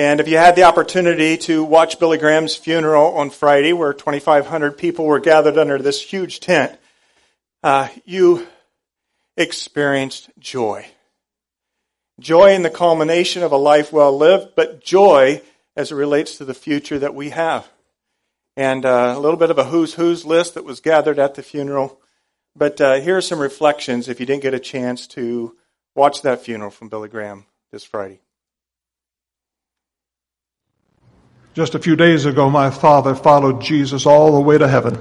And if you had the opportunity to watch Billy Graham's funeral on Friday, where 2,500 people were gathered under this huge tent, uh, you experienced joy. Joy in the culmination of a life well lived, but joy as it relates to the future that we have. And uh, a little bit of a who's who's list that was gathered at the funeral. But uh, here are some reflections if you didn't get a chance to watch that funeral from Billy Graham this Friday. Just a few days ago, my father followed Jesus all the way to heaven.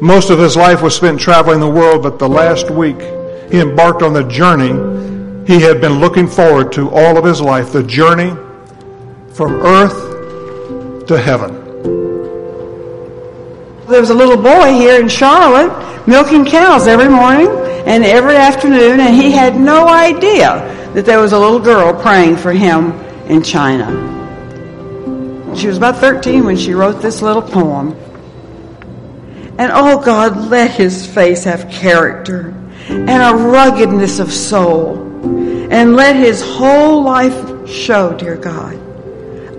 Most of his life was spent traveling the world, but the last week he embarked on the journey he had been looking forward to all of his life the journey from earth to heaven. There was a little boy here in Charlotte milking cows every morning and every afternoon, and he had no idea that there was a little girl praying for him in China. She was about 13 when she wrote this little poem. And oh God, let his face have character and a ruggedness of soul. And let his whole life show, dear God,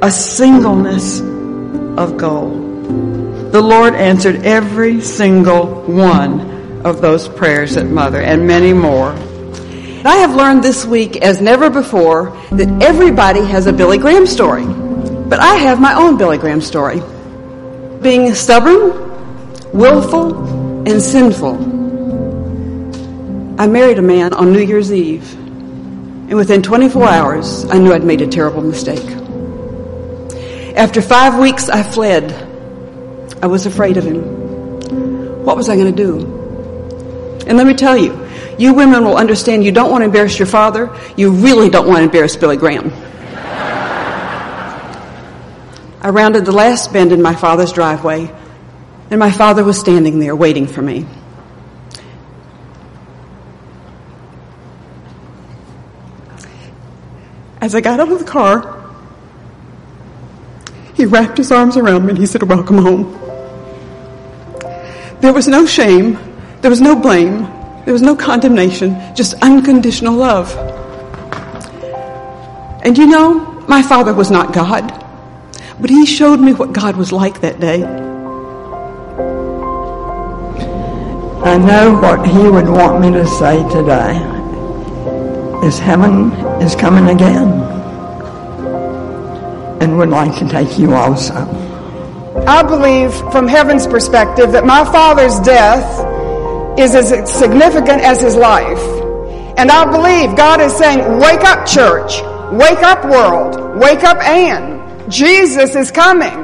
a singleness of gold. The Lord answered every single one of those prayers at Mother and many more. I have learned this week as never before that everybody has a Billy Graham story. But I have my own Billy Graham story. Being stubborn, willful, and sinful. I married a man on New Year's Eve. And within 24 hours, I knew I'd made a terrible mistake. After five weeks, I fled. I was afraid of him. What was I going to do? And let me tell you, you women will understand you don't want to embarrass your father. You really don't want to embarrass Billy Graham. I rounded the last bend in my father's driveway, and my father was standing there waiting for me. As I got out of the car, he wrapped his arms around me and he said, Welcome home. There was no shame, there was no blame, there was no condemnation, just unconditional love. And you know, my father was not God, but he showed me what God was like that day. I know what he would want me to say today is heaven is coming again and would like to take you also. I believe from heaven's perspective that my father's death is as significant as his life. And I believe God is saying, wake up church, wake up world, wake up Anne. Jesus is coming.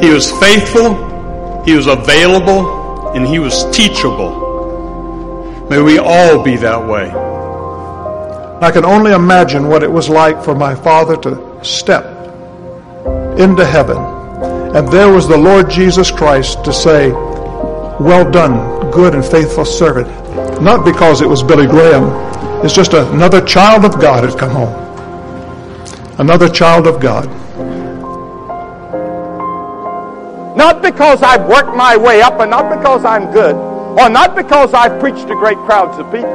He was faithful, he was available, and he was teachable. May we all be that way. I can only imagine what it was like for my father to step into heaven. And there was the Lord Jesus Christ to say, Well done, good and faithful servant. Not because it was Billy Graham, it's just another child of God had come home. Another child of God. Not because I've worked my way up and not because I'm good or not because I've preached to great crowds of people.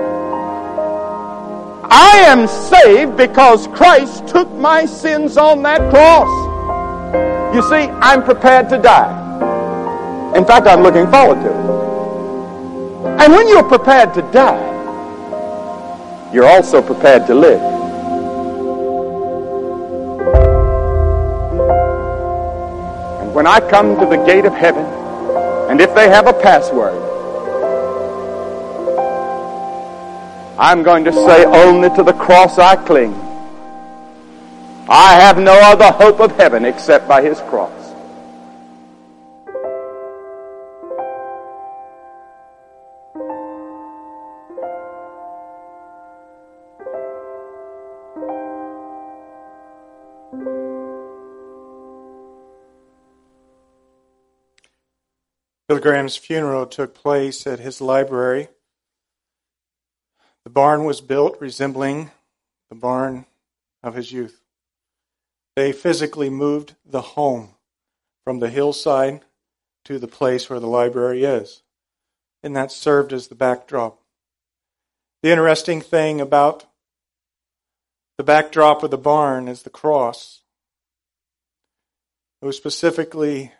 I am saved because Christ took my sins on that cross. You see, I'm prepared to die. In fact, I'm looking forward to it. And when you're prepared to die, you're also prepared to live. And when I come to the gate of heaven, and if they have a password, I'm going to say, only to the cross I cling. I have no other hope of heaven except by his cross. Billy Graham's funeral took place at his library. The barn was built resembling the barn of his youth. They physically moved the home from the hillside to the place where the library is. And that served as the backdrop. The interesting thing about The backdrop of the barn is the cross. It was specifically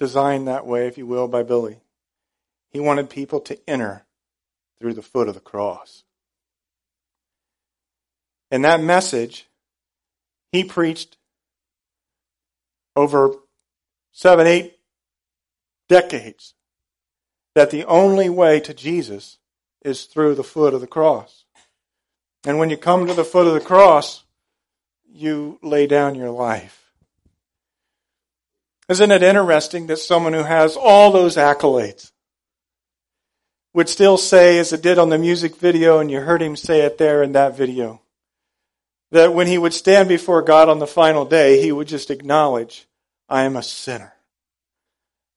designed that way, if you will, by Billy. He wanted people to enter through the foot of the cross. And that message he preached over seven, eight decades that the only way to Jesus is through the foot of the cross. And when you come to the foot of the cross, you lay down your life. Isn't it interesting that someone who has all those accolades would still say, as it did on the music video, and you heard him say it there in that video, that when he would stand before God on the final day, he would just acknowledge, I am a sinner.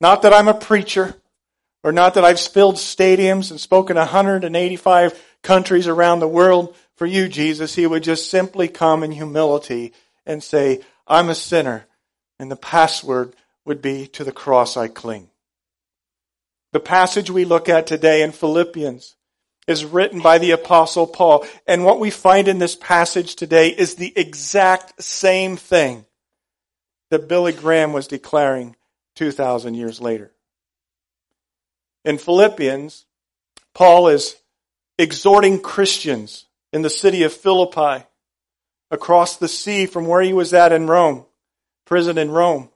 Not that I'm a preacher, or not that I've filled stadiums and spoken 185 countries around the world for you, Jesus. He would just simply come in humility and say, I'm a sinner. And the password would be to the cross I cling. The passage we look at today in Philippians is written by the apostle Paul. And what we find in this passage today is the exact same thing that Billy Graham was declaring 2,000 years later. In Philippians, Paul is exhorting Christians in the city of Philippi across the sea from where he was at in Rome, prison in Rome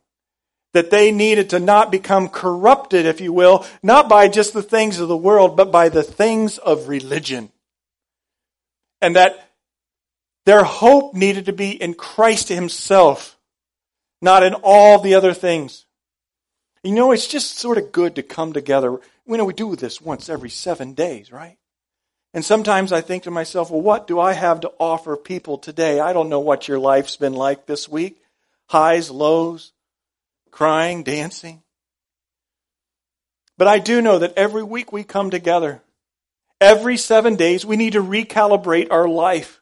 that they needed to not become corrupted, if you will, not by just the things of the world, but by the things of religion. And that their hope needed to be in Christ Himself, not in all the other things. You know, it's just sort of good to come together. You know, we do this once every seven days, right? And sometimes I think to myself, well, what do I have to offer people today? I don't know what your life's been like this week. Highs, lows, crying, dancing. But I do know that every week we come together. Every seven days we need to recalibrate our life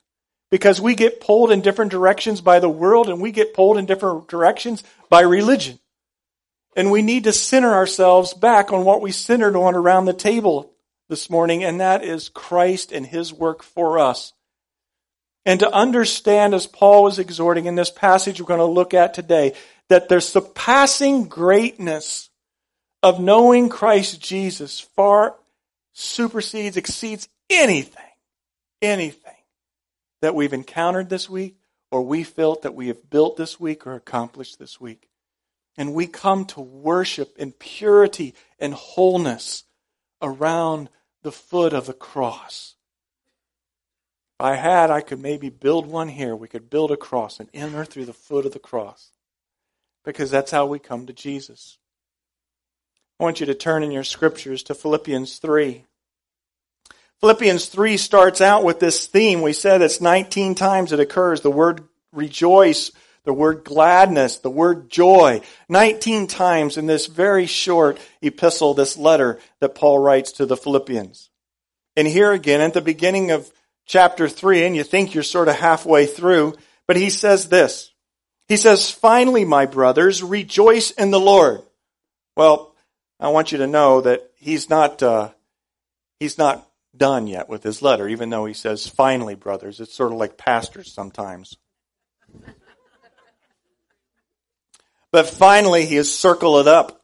because we get pulled in different directions by the world and we get pulled in different directions by religion. And we need to center ourselves back on what we centered on around the table this morning, and that is Christ and His work for us. And to understand, as Paul was exhorting in this passage we're going to look at today, that the surpassing greatness of knowing Christ Jesus far supersedes, exceeds anything, anything that we've encountered this week or we felt that we have built this week or accomplished this week. And we come to worship in purity and wholeness around the foot of the cross. If I had, I could maybe build one here. We could build a cross and enter through the foot of the cross because that's how we come to Jesus. I want you to turn in your scriptures to Philippians 3. Philippians 3 starts out with this theme. We said it's 19 times it occurs. The word rejoice, the word gladness, the word joy. 19 times in this very short epistle, this letter that Paul writes to the Philippians. And here again, at the beginning of chapter 3, and you think you're sort of halfway through, but he says this. He says, finally, my brothers, rejoice in the Lord. Well, I want you to know that he's not, uh, he's not done yet with his letter, even though he says, finally, brothers. It's sort of like pastors sometimes. but finally, he has circled it up.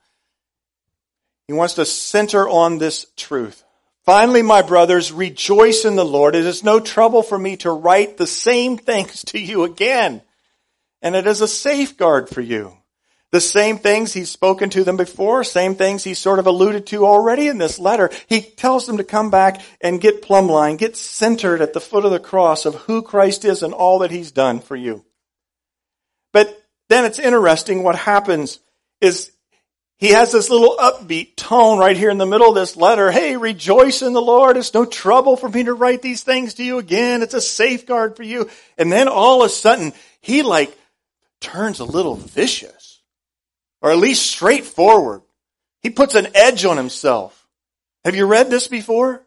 He wants to center on this truth. Finally, my brothers, rejoice in the Lord. It is no trouble for me to write the same things to you again and it is a safeguard for you. The same things he's spoken to them before, same things he sort of alluded to already in this letter. He tells them to come back and get plumb line, get centered at the foot of the cross of who Christ is and all that he's done for you. But then it's interesting what happens is he has this little upbeat tone right here in the middle of this letter. Hey, rejoice in the Lord. It's no trouble for me to write these things to you again. It's a safeguard for you. And then all of a sudden, he like turns a little vicious, or at least straightforward. He puts an edge on himself. Have you read this before?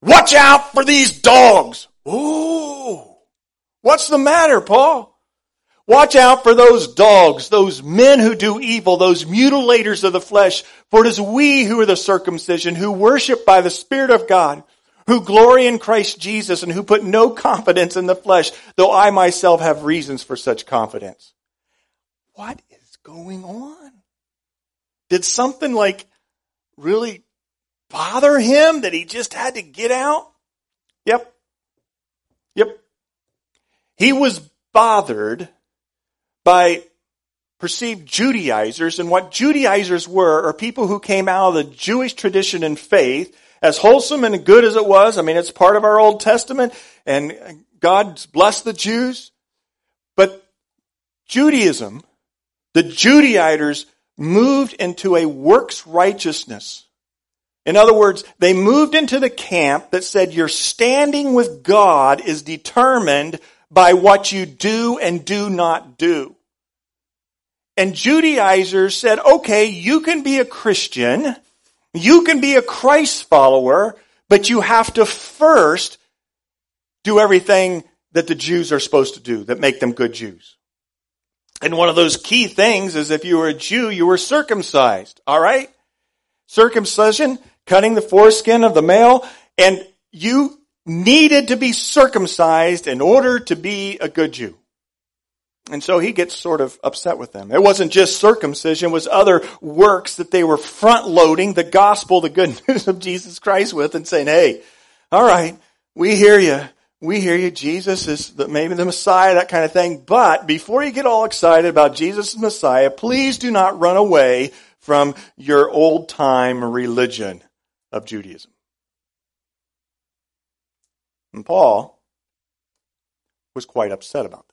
Watch out for these dogs. Ooh. What's the matter, Paul? Watch out for those dogs, those men who do evil, those mutilators of the flesh, for it is we who are the circumcision, who worship by the Spirit of God, who glory in Christ Jesus and who put no confidence in the flesh, though I myself have reasons for such confidence. What is going on? Did something like really bother him that he just had to get out? Yep. Yep. He was bothered by perceived Judaizers, and what Judaizers were are people who came out of the Jewish tradition and faith, as wholesome and good as it was. I mean, it's part of our Old Testament, and God's blessed the Jews. But Judaism, the Judaizers moved into a works righteousness. In other words, they moved into the camp that said your standing with God is determined by what you do and do not do. And Judaizers said, okay, you can be a Christian, you can be a Christ follower, but you have to first do everything that the Jews are supposed to do that make them good Jews. And one of those key things is if you were a Jew, you were circumcised. All right? Circumcision, cutting the foreskin of the male, and you needed to be circumcised in order to be a good Jew. And so he gets sort of upset with them. It wasn't just circumcision, it was other works that they were front loading the gospel, the good news of Jesus Christ with and saying, hey, all right, we hear you. We hear you. Jesus is the, maybe the Messiah, that kind of thing. But before you get all excited about Jesus' Messiah, please do not run away from your old time religion of Judaism. And Paul was quite upset about this.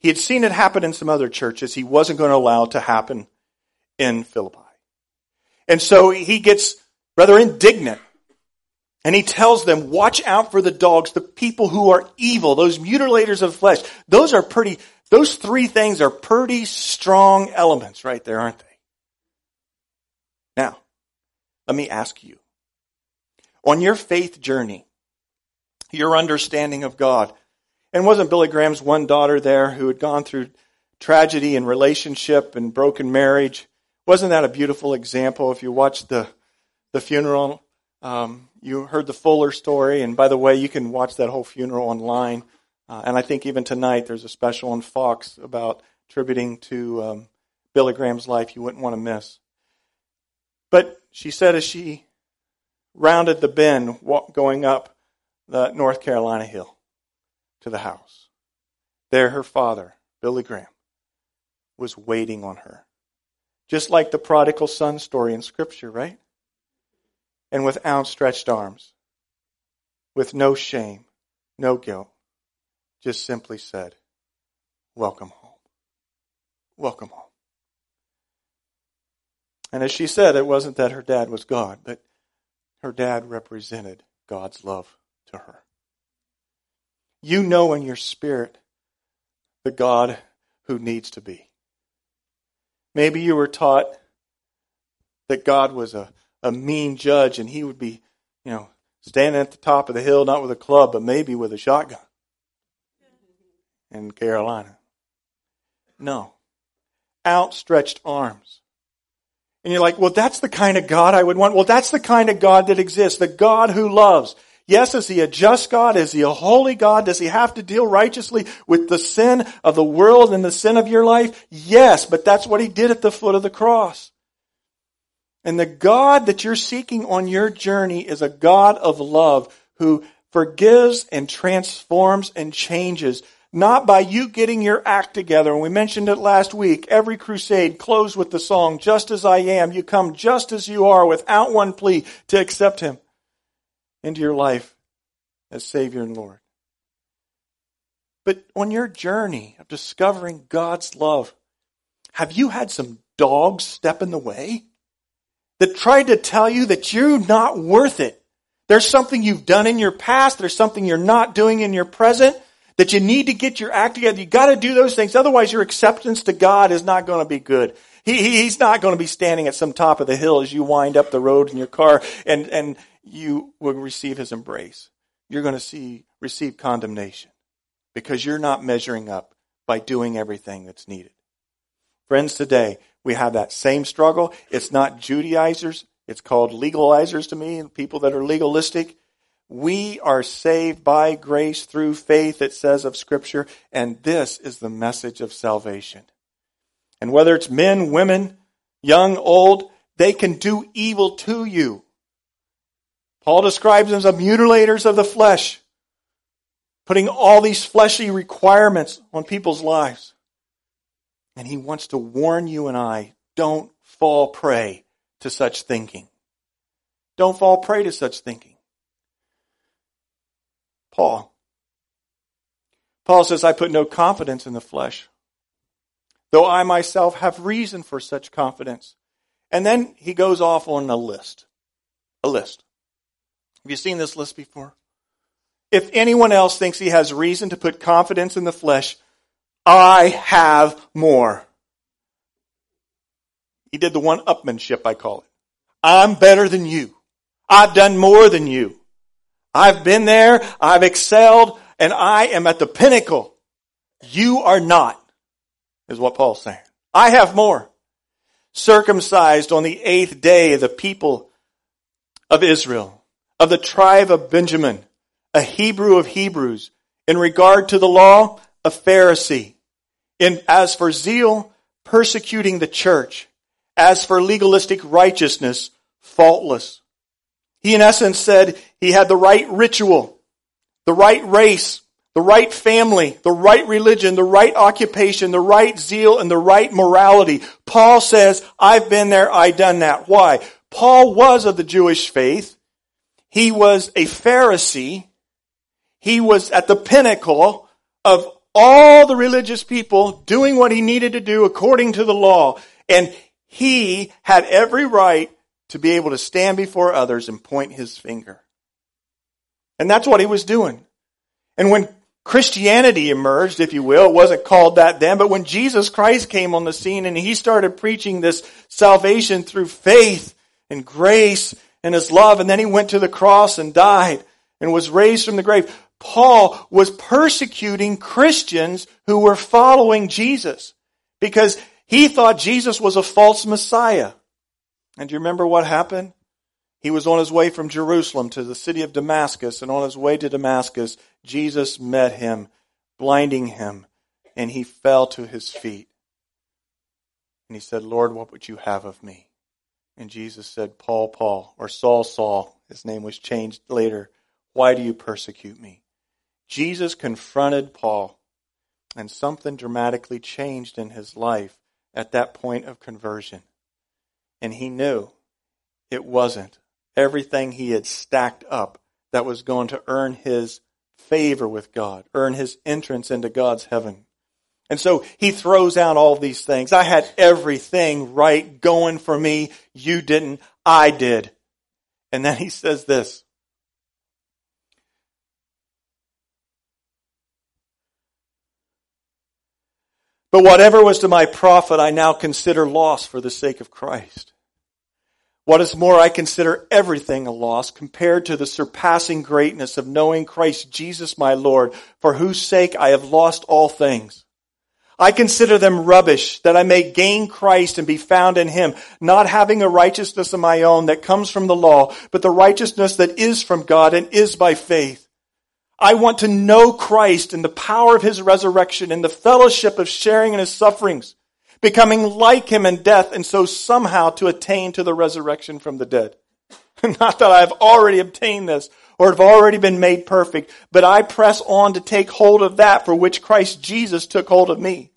He had seen it happen in some other churches. He wasn't going to allow it to happen in Philippi. And so he gets rather indignant. And he tells them, watch out for the dogs, the people who are evil, those mutilators of flesh. Those are pretty, those three things are pretty strong elements right there, aren't they? Now, let me ask you. On your faith journey, your understanding of God, and wasn't Billy Graham's one daughter there who had gone through tragedy and relationship and broken marriage? Wasn't that a beautiful example? If you watched the, the funeral, um, you heard the Fuller story. And by the way, you can watch that whole funeral online. Uh, and I think even tonight there's a special on Fox about tributing to um, Billy Graham's life you wouldn't want to miss. But she said as she rounded the bend going up the North Carolina hill, to the house. There, her father, Billy Graham, was waiting on her. Just like the prodigal son story in Scripture, right? And with outstretched arms, with no shame, no guilt, just simply said, Welcome home. Welcome home. And as she said, it wasn't that her dad was God, but her dad represented God's love to her. You know in your spirit the God who needs to be. Maybe you were taught that God was a, a mean judge and he would be, you know, standing at the top of the hill, not with a club, but maybe with a shotgun in Carolina. No. Outstretched arms. And you're like, well, that's the kind of God I would want. Well, that's the kind of God that exists. The God who loves. Yes, is he a just God? Is he a holy God? Does he have to deal righteously with the sin of the world and the sin of your life? Yes, but that's what he did at the foot of the cross. And the God that you're seeking on your journey is a God of love who forgives and transforms and changes, not by you getting your act together. And we mentioned it last week. Every crusade closed with the song, Just as I am. You come just as you are without one plea to accept him into your life as Savior and Lord. But on your journey of discovering God's love, have you had some dogs step in the way that tried to tell you that you're not worth it? There's something you've done in your past, there's something you're not doing in your present, that you need to get your act together. You gotta do those things, otherwise your acceptance to God is not gonna be good. He, he's not going to be standing at some top of the hill as you wind up the road in your car and, and you will receive his embrace. You're going to see, receive condemnation because you're not measuring up by doing everything that's needed. Friends, today we have that same struggle. It's not Judaizers It's called legalizers to me, and people that are legalistic. We are saved by grace through faith, it says of Scripture, and this is the message of salvation. And whether it's men, women, young, old, they can do evil to you. Paul describes them as mutilators of the flesh, putting all these fleshly requirements on people's lives. And he wants to warn you and I don't fall prey to such thinking. Don't fall prey to such thinking. Paul. Paul says, I put no confidence in the flesh, though I myself have reason for such confidence. And then he goes off on a list. A list. Have you seen this list before? If anyone else thinks he has reason to put confidence in the flesh, I have more. He did the one upmanship, I call it. I'm better than you. I've done more than you. I've been there, I've excelled, and I am at the pinnacle. You are not, is what Paul's saying. I have more. Circumcised on the eighth day the people of Israel, of the tribe of Benjamin, a Hebrew of Hebrews, in regard to the law, a Pharisee. In, as for zeal, persecuting the church. As for legalistic righteousness, faultless. He in essence said he had the right ritual, the right race, the right family, the right religion, the right occupation, the right zeal, and the right morality. Paul says, I've been there, I've done that. Why? Paul was of the Jewish faith. He was a Pharisee. He was at the pinnacle of all the religious people doing what he needed to do according to the law. And he had every right to be able to stand before others and point his finger. And that's what he was doing. And when Christianity emerged, if you will, it wasn't called that then, but when Jesus Christ came on the scene and he started preaching this salvation through faith and grace and his love, and then he went to the cross and died and was raised from the grave, Paul was persecuting Christians who were following Jesus because he thought Jesus was a false Messiah. And do you remember what happened? He was on his way from Jerusalem to the city of Damascus, and on his way to Damascus, Jesus met him, blinding him, and he fell to his feet. And he said, Lord, what would you have of me? And Jesus said, Paul, Paul, or Saul, Saul, his name was changed later, why do you persecute me? Jesus confronted Paul, and something dramatically changed in his life at that point of conversion. And he knew it wasn't everything he had stacked up that was going to earn his favor with God, earn his entrance into God's heaven. And so he throws out all these things. I had everything right going for me. You didn't. I did. And then he says this. But whatever was to my profit, I now consider loss for the sake of Christ. What is more, I consider everything a loss compared to the surpassing greatness of knowing Christ Jesus my Lord, for whose sake I have lost all things. I consider them rubbish, that I may gain Christ and be found in Him, not having a righteousness of my own that comes from the law, but the righteousness that is from God and is by faith I want to know Christ and the power of his resurrection and the fellowship of sharing in his sufferings, becoming like him in death, and so somehow to attain to the resurrection from the dead. Not that I have already obtained this or have already been made perfect, but I press on to take hold of that for which Christ Jesus took hold of me.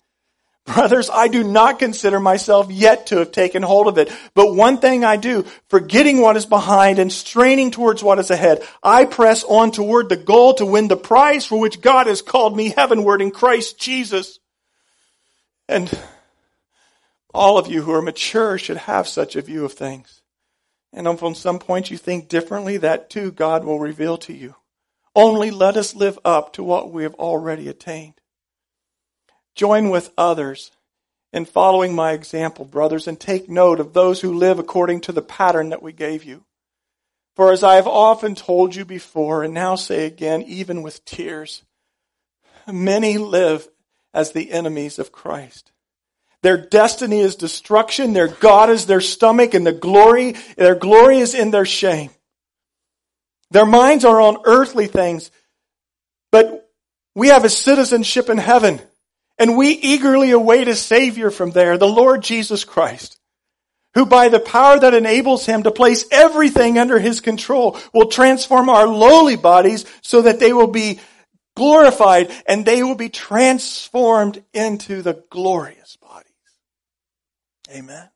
Brothers, I do not consider myself yet to have taken hold of it. But one thing I do, forgetting what is behind and straining towards what is ahead, I press on toward the goal to win the prize for which God has called me heavenward in Christ Jesus. And all of you who are mature should have such a view of things. And if on some point you think differently, that too God will reveal to you. Only let us live up to what we have already attained. Join with others in following my example, brothers, and take note of those who live according to the pattern that we gave you. For as I have often told you before, and now say again, even with tears, many live as the enemies of Christ. Their destiny is destruction. Their God is their stomach and the glory, their glory is in their shame. Their minds are on earthly things, but we have a citizenship in heaven and we eagerly await a savior from there, the Lord Jesus Christ who by the power that enables him to place everything under his control will transform our lowly bodies so that they will be glorified and they will be transformed into the glorious. Amen.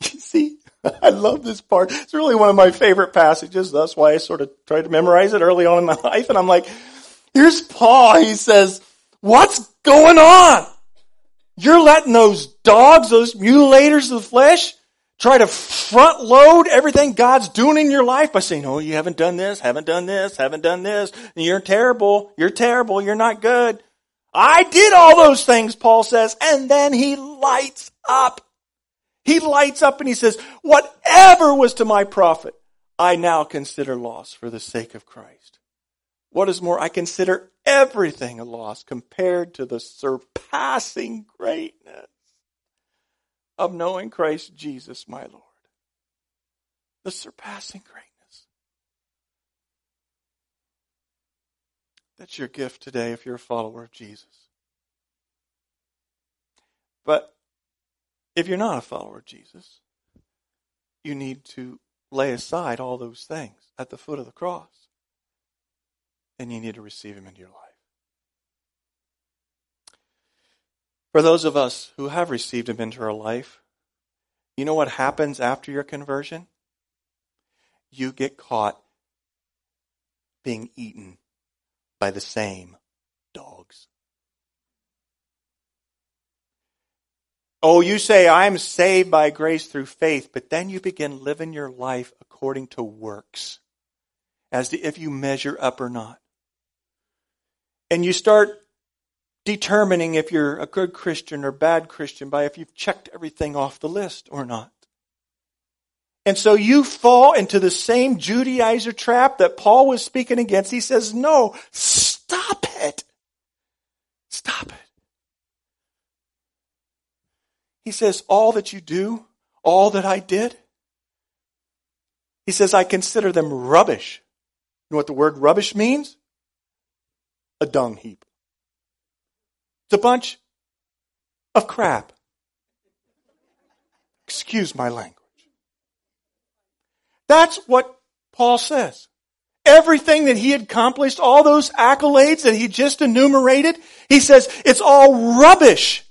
You see, I love this part. It's really one of my favorite passages. That's why I sort of tried to memorize it early on in my life. And I'm like, here's Paul. He says, what's going on? You're letting those dogs, those mutilators of the flesh, try to front load everything God's doing in your life by saying, oh, you haven't done this, haven't done this, haven't done this, and you're terrible, you're terrible, you're not good. I did all those things, Paul says, and then he lights up. He lights up and he says, whatever was to my profit, I now consider loss for the sake of Christ. What is more, I consider everything a loss compared to the surpassing greatness of knowing Christ Jesus my Lord. The surpassing greatness. That's your gift today if you're a follower of Jesus. But if you're not a follower of Jesus, you need to lay aside all those things at the foot of the cross and you need to receive Him into your life. For those of us who have received Him into our life, you know what happens after your conversion? You get caught being eaten by the same dogs. Oh, you say, I'm saved by grace through faith, but then you begin living your life according to works, as to if you measure up or not and you start determining if you're a good Christian or bad Christian by if you've checked everything off the list or not. And so you fall into the same Judaizer trap that Paul was speaking against. He says, no, stop it. He says, all that you do, all that I did, he says, I consider them rubbish. You know what the word rubbish means? a dung heap. It's a bunch of crap. Excuse my language. That's what Paul says. Everything that he had accomplished, all those accolades that he just enumerated, he says it's all rubbish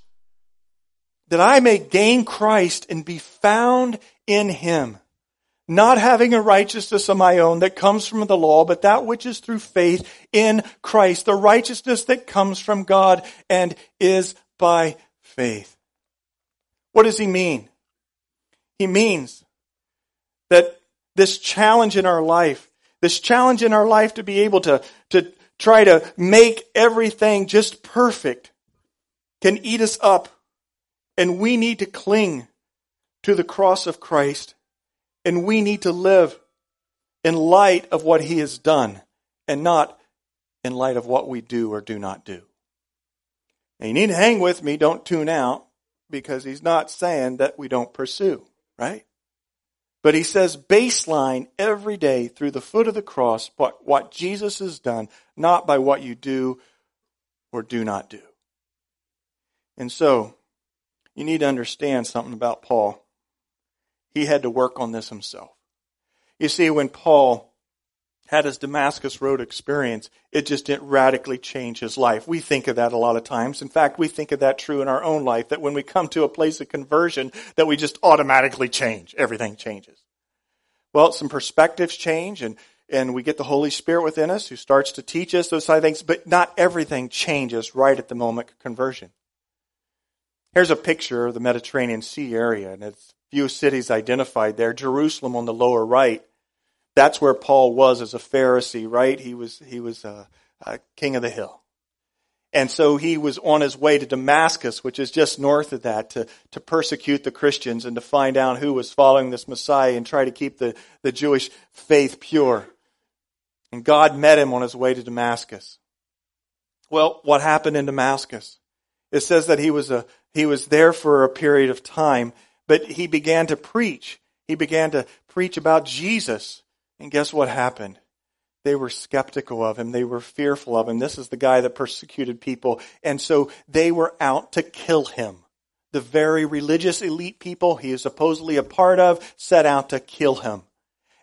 that I may gain Christ and be found in him not having a righteousness of my own that comes from the law, but that which is through faith in Christ, the righteousness that comes from God and is by faith. What does he mean? He means that this challenge in our life, this challenge in our life to be able to, to try to make everything just perfect can eat us up. And we need to cling to the cross of Christ and we need to live in light of what He has done and not in light of what we do or do not do. Now, you need to hang with me, don't tune out, because He's not saying that we don't pursue, right? But He says baseline every day through the foot of the cross, but what Jesus has done, not by what you do or do not do. And so, you need to understand something about Paul. He had to work on this himself. You see, when Paul had his Damascus Road experience, it just didn't radically change his life. We think of that a lot of times. In fact, we think of that true in our own life, that when we come to a place of conversion, that we just automatically change. Everything changes. Well, some perspectives change and, and we get the Holy Spirit within us who starts to teach us those of things, but not everything changes right at the moment of conversion. Here's a picture of the Mediterranean Sea area, and it's few cities identified there. Jerusalem on the lower right. That's where Paul was as a Pharisee, right? He was, he was a, a king of the hill. And so he was on his way to Damascus, which is just north of that, to, to persecute the Christians and to find out who was following this Messiah and try to keep the, the Jewish faith pure. And God met him on his way to Damascus. Well, what happened in Damascus? It says that he was a, he was there for a period of time, but he began to preach. He began to preach about Jesus. And guess what happened? They were skeptical of him. They were fearful of him. This is the guy that persecuted people. And so they were out to kill him. The very religious elite people he is supposedly a part of set out to kill him.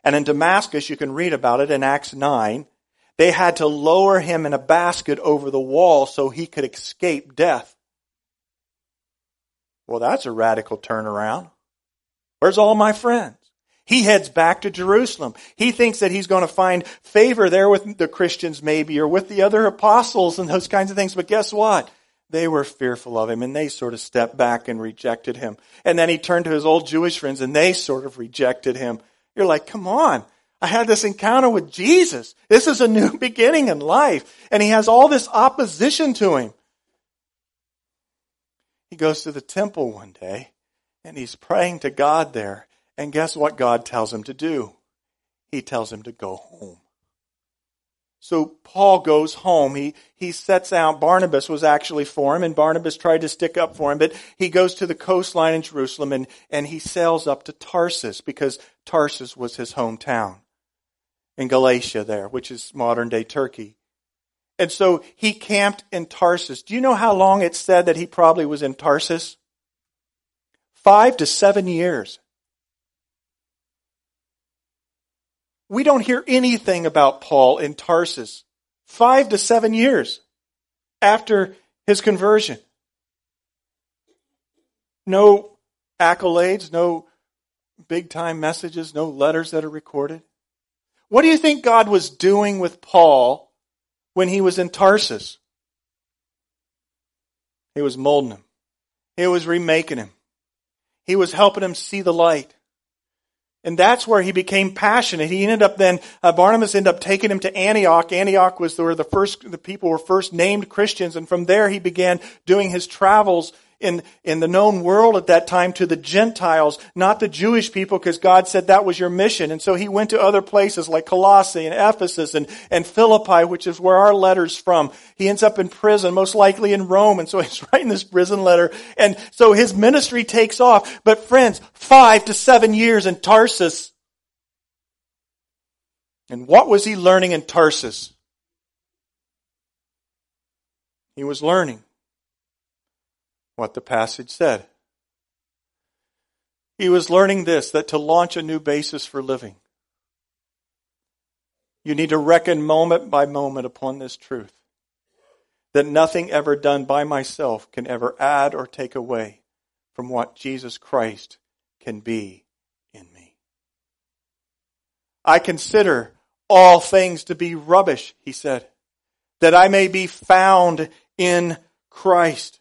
And in Damascus, you can read about it in Acts 9, they had to lower him in a basket over the wall so he could escape death. Well, that's a radical turnaround. Where's all my friends? He heads back to Jerusalem. He thinks that he's going to find favor there with the Christians maybe or with the other apostles and those kinds of things. But guess what? They were fearful of him and they sort of stepped back and rejected him. And then he turned to his old Jewish friends and they sort of rejected him. You're like, come on. I had this encounter with Jesus. This is a new beginning in life. And he has all this opposition to him. He goes to the temple one day and he's praying to God there. And guess what God tells him to do? He tells him to go home. So Paul goes home. He, he sets out. Barnabas was actually for him, and Barnabas tried to stick up for him, but he goes to the coastline in Jerusalem and, and he sails up to Tarsus because Tarsus was his hometown in Galatia there, which is modern day Turkey. And so he camped in Tarsus. Do you know how long it said that he probably was in Tarsus? Five to seven years. We don't hear anything about Paul in Tarsus. Five to seven years after his conversion. No accolades, no big time messages, no letters that are recorded. What do you think God was doing with Paul when he was in Tarsus? He was molding him. He was remaking him. He was helping him see the light. And that's where he became passionate. He ended up then, uh, Barnabas ended up taking him to Antioch. Antioch was where the first, the people were first named Christians. And from there he began doing his travels in, in the known world at that time to the Gentiles, not the Jewish people, because God said that was your mission. And so he went to other places like Colossae and Ephesus and, and Philippi, which is where our letter's from. He ends up in prison, most likely in Rome. And so he's writing this prison letter. And so his ministry takes off. But friends, five to seven years in Tarsus. And what was he learning in Tarsus? He was learning what the passage said. He was learning this that to launch a new basis for living, you need to reckon moment by moment upon this truth that nothing ever done by myself can ever add or take away from what Jesus Christ can be in me. I consider all things to be rubbish, he said, that I may be found in Christ.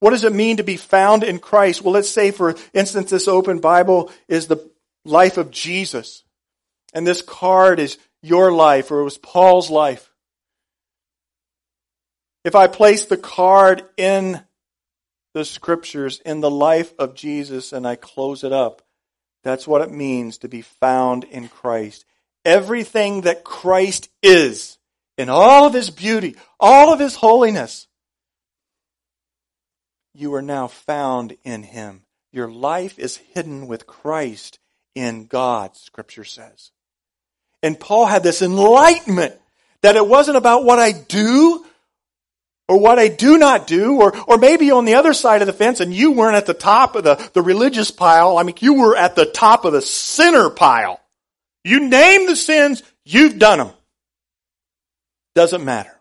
What does it mean to be found in Christ? Well, let's say, for instance, this open Bible is the life of Jesus. And this card is your life, or it was Paul's life. If I place the card in the scriptures, in the life of Jesus, and I close it up, that's what it means to be found in Christ. Everything that Christ is, in all of his beauty, all of his holiness, you are now found in him. Your life is hidden with Christ in God, scripture says. And Paul had this enlightenment that it wasn't about what I do or what I do not do, or, or maybe on the other side of the fence and you weren't at the top of the, the religious pile. I mean, you were at the top of the sinner pile. You name the sins, you've done them. Doesn't matter.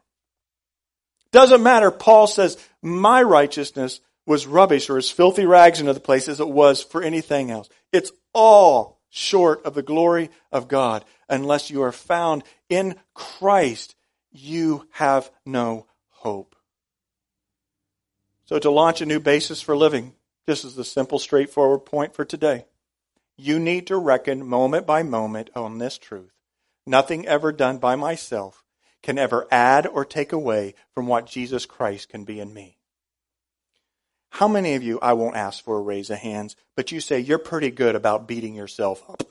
Doesn't matter. Paul says, my righteousness was rubbish or as filthy rags in other places it was for anything else. It's all short of the glory of God. Unless you are found in Christ, you have no hope. So to launch a new basis for living, this is the simple, straightforward point for today. You need to reckon moment by moment on this truth. Nothing ever done by myself can ever add or take away from what Jesus Christ can be in me. How many of you, I won't ask for a raise of hands, but you say you're pretty good about beating yourself up?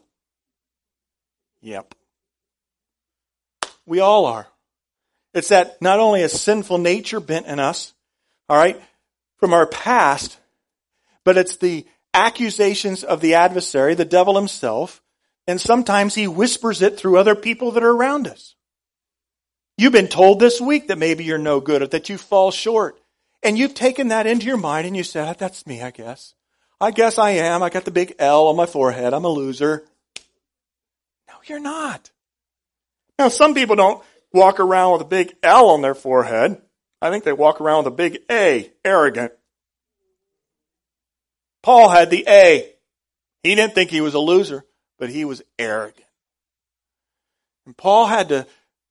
Yep. We all are. It's that not only a sinful nature bent in us, all right, from our past, but it's the accusations of the adversary, the devil himself, and sometimes he whispers it through other people that are around us. You've been told this week that maybe you're no good or that you fall short. And you've taken that into your mind and you said, ah, that's me, I guess. I guess I am. I got the big L on my forehead. I'm a loser. No, you're not. Now, some people don't walk around with a big L on their forehead. I think they walk around with a big A, arrogant. Paul had the A. He didn't think he was a loser, but he was arrogant. And Paul had to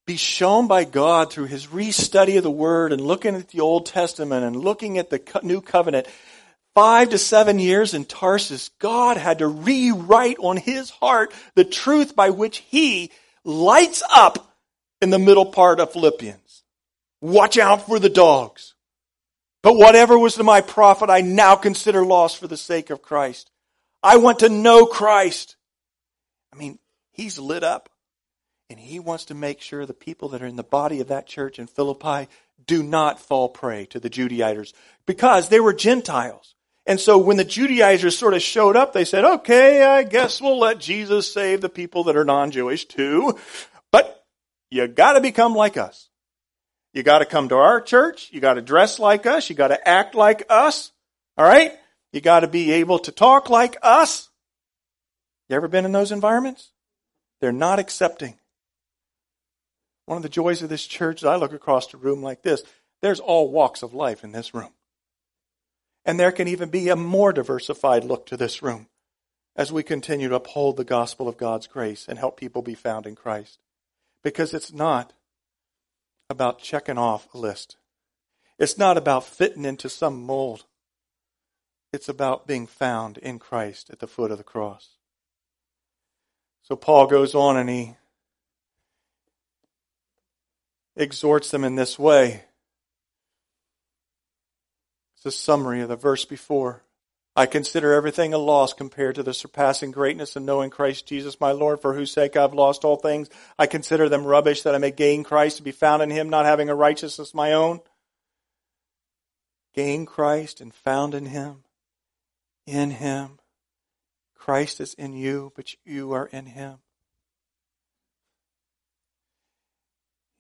be shown by God through his restudy of the Word and looking at the Old Testament and looking at the New Covenant. Five to seven years in Tarsus, God had to rewrite on his heart the truth by which he lights up in the middle part of Philippians. Watch out for the dogs. But whatever was to my profit, I now consider loss for the sake of Christ. I want to know Christ. I mean, he's lit up. And he wants to make sure the people that are in the body of that church in Philippi do not fall prey to the Judaizers because they were Gentiles. And so when the Judaizers sort of showed up, they said, okay, I guess we'll let Jesus save the people that are non-Jewish too. But you gotta become like us. You gotta come to our church. You gotta dress like us. You gotta act like us. Alright? You gotta be able to talk like us. You ever been in those environments? They're not accepting. One of the joys of this church is I look across a room like this. There's all walks of life in this room. And there can even be a more diversified look to this room as we continue to uphold the gospel of God's grace and help people be found in Christ. Because it's not about checking off a list. It's not about fitting into some mold. It's about being found in Christ at the foot of the cross. So Paul goes on and he exhorts them in this way. It's a summary of the verse before. I consider everything a loss compared to the surpassing greatness of knowing Christ Jesus my Lord, for whose sake I've lost all things. I consider them rubbish that I may gain Christ to be found in him, not having a righteousness my own. Gain Christ and found in him. In him. Christ is in you, but you are in him.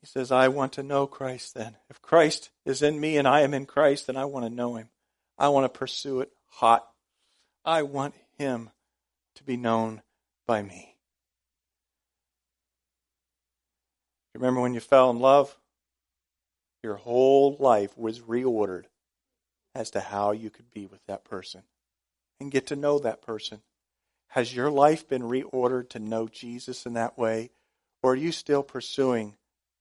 He says, I want to know Christ then. If Christ is in me and I am in Christ, then I want to know him. I want to pursue it hot. I want him to be known by me. Remember when you fell in love? Your whole life was reordered as to how you could be with that person and get to know that person. Has your life been reordered to know Jesus in that way? Or are you still pursuing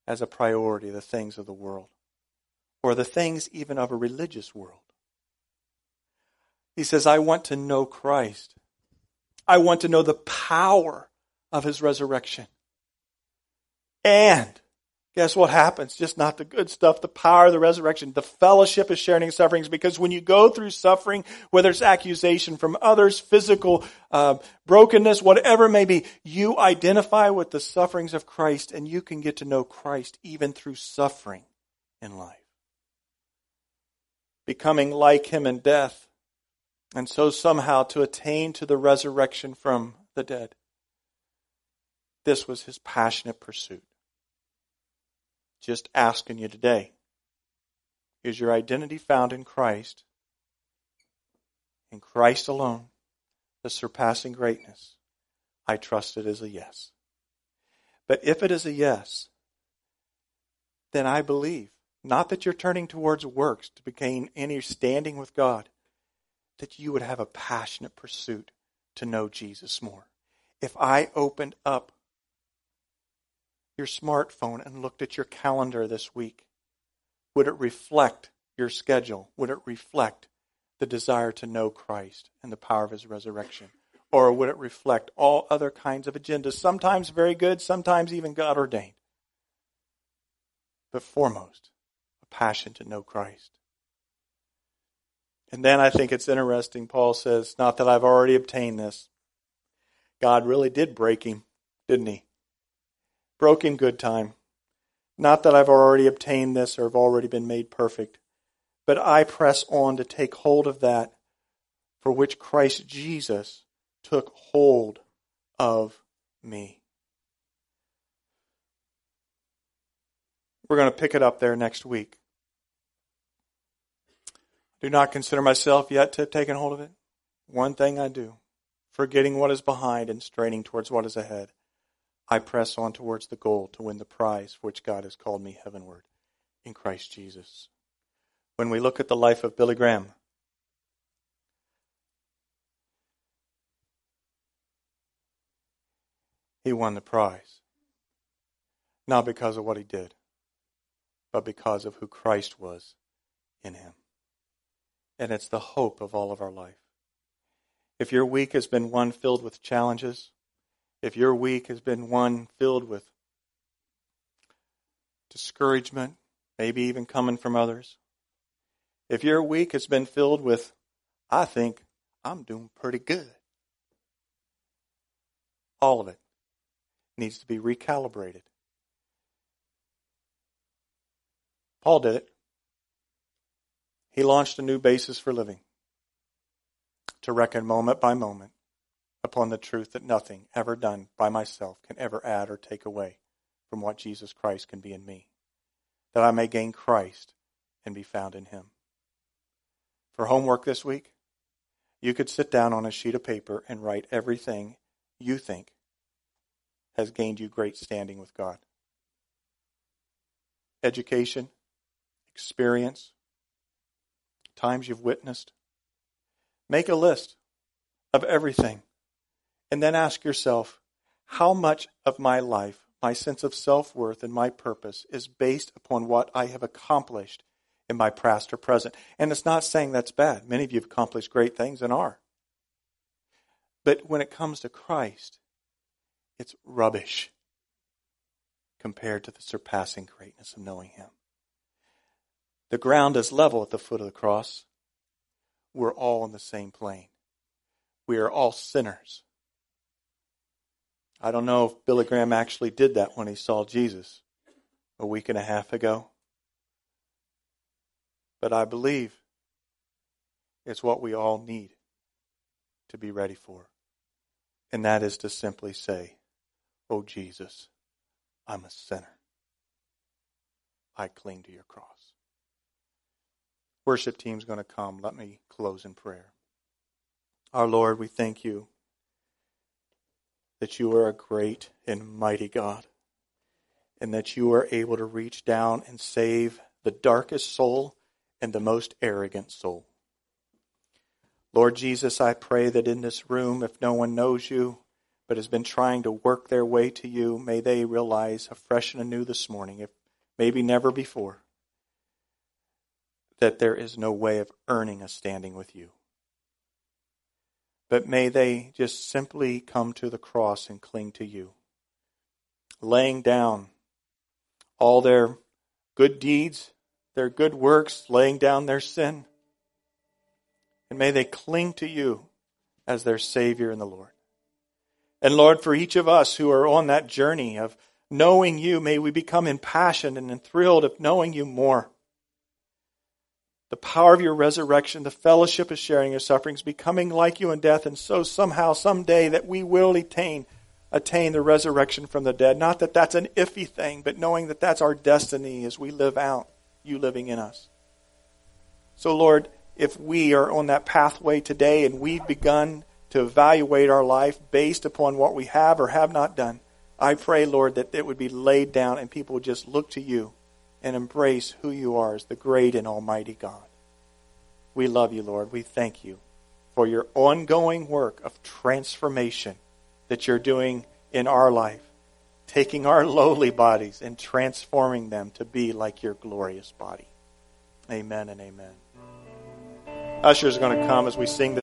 as a priority the things of the world or the things even of a religious world. He says, I want to know Christ. I want to know the power of his resurrection. And guess what happens? Just not the good stuff, the power of the resurrection, the fellowship of sharing sufferings. Because when you go through suffering, whether it's accusation from others, physical uh, brokenness, whatever it may be, you identify with the sufferings of Christ and you can get to know Christ even through suffering in life. Becoming like him in death, and so somehow to attain to the resurrection from the dead. This was his passionate pursuit. Just asking you today is your identity found in Christ, in Christ alone, the surpassing greatness? I trust it is a yes. But if it is a yes, then I believe, not that you're turning towards works to gain any standing with God, that you would have a passionate pursuit to know Jesus more. If I opened up your smartphone and looked at your calendar this week, would it reflect your schedule? Would it reflect the desire to know Christ and the power of his resurrection? Or would it reflect all other kinds of agendas, sometimes very good, sometimes even God ordained? But foremost, a passion to know Christ. And then I think it's interesting, Paul says, not that I've already obtained this. God really did break him, didn't he? Broke in good time. Not that I've already obtained this or have already been made perfect, but I press on to take hold of that for which Christ Jesus took hold of me. We're going to pick it up there next week. Do not consider myself yet to have taken hold of it. One thing I do, forgetting what is behind and straining towards what is ahead, I press on towards the goal to win the prize for which God has called me heavenward in Christ Jesus. When we look at the life of Billy Graham, he won the prize. Not because of what he did, but because of who Christ was in him. And it's the hope of all of our life. If your week has been one filled with challenges, if your week has been one filled with discouragement, maybe even coming from others, if your week has been filled with, I think I'm doing pretty good, all of it needs to be recalibrated. Paul did it. He launched a new basis for living to reckon moment by moment upon the truth that nothing ever done by myself can ever add or take away from what Jesus Christ can be in me, that I may gain Christ and be found in him. For homework this week, you could sit down on a sheet of paper and write everything you think has gained you great standing with God. Education, experience, times you've witnessed. Make a list of everything and then ask yourself how much of my life, my sense of self worth, and my purpose is based upon what I have accomplished in my past or present. And it's not saying that's bad. Many of you have accomplished great things and are. But when it comes to Christ, it's rubbish compared to the surpassing greatness of knowing Him. The ground is level at the foot of the cross. We're all on the same plane. We are all sinners. I don't know if Billy Graham actually did that when he saw Jesus a week and a half ago. But I believe it's what we all need to be ready for. And that is to simply say, Oh Jesus, I'm a sinner. I cling to your cross. Worship team's going to come. Let me close in prayer. Our Lord, we thank you that you are a great and mighty God and that you are able to reach down and save the darkest soul and the most arrogant soul. Lord Jesus, I pray that in this room, if no one knows you but has been trying to work their way to you, may they realize afresh and anew this morning, if maybe never before, that there is no way of earning a standing with you. But may they just simply come to the cross and cling to you, laying down all their good deeds their good works, laying down their sin. And may they cling to you as their Savior and the Lord. And Lord, for each of us who are on that journey of knowing you, may we become impassioned and enthralled of knowing you more. The power of your resurrection, the fellowship of sharing your sufferings, becoming like you in death, and so somehow, someday, that we will attain attain the resurrection from the dead. Not that that's an iffy thing, but knowing that that's our destiny as we live out you living in us. So, Lord, if we are on that pathway today and we've begun to evaluate our life based upon what we have or have not done, I pray, Lord, that it would be laid down and people would just look to you and embrace who you are as the great and almighty God. We love you, Lord. We thank you for your ongoing work of transformation that you're doing in our life taking our lowly bodies and transforming them to be like your glorious body. Amen and amen. Usher is going to come as we sing the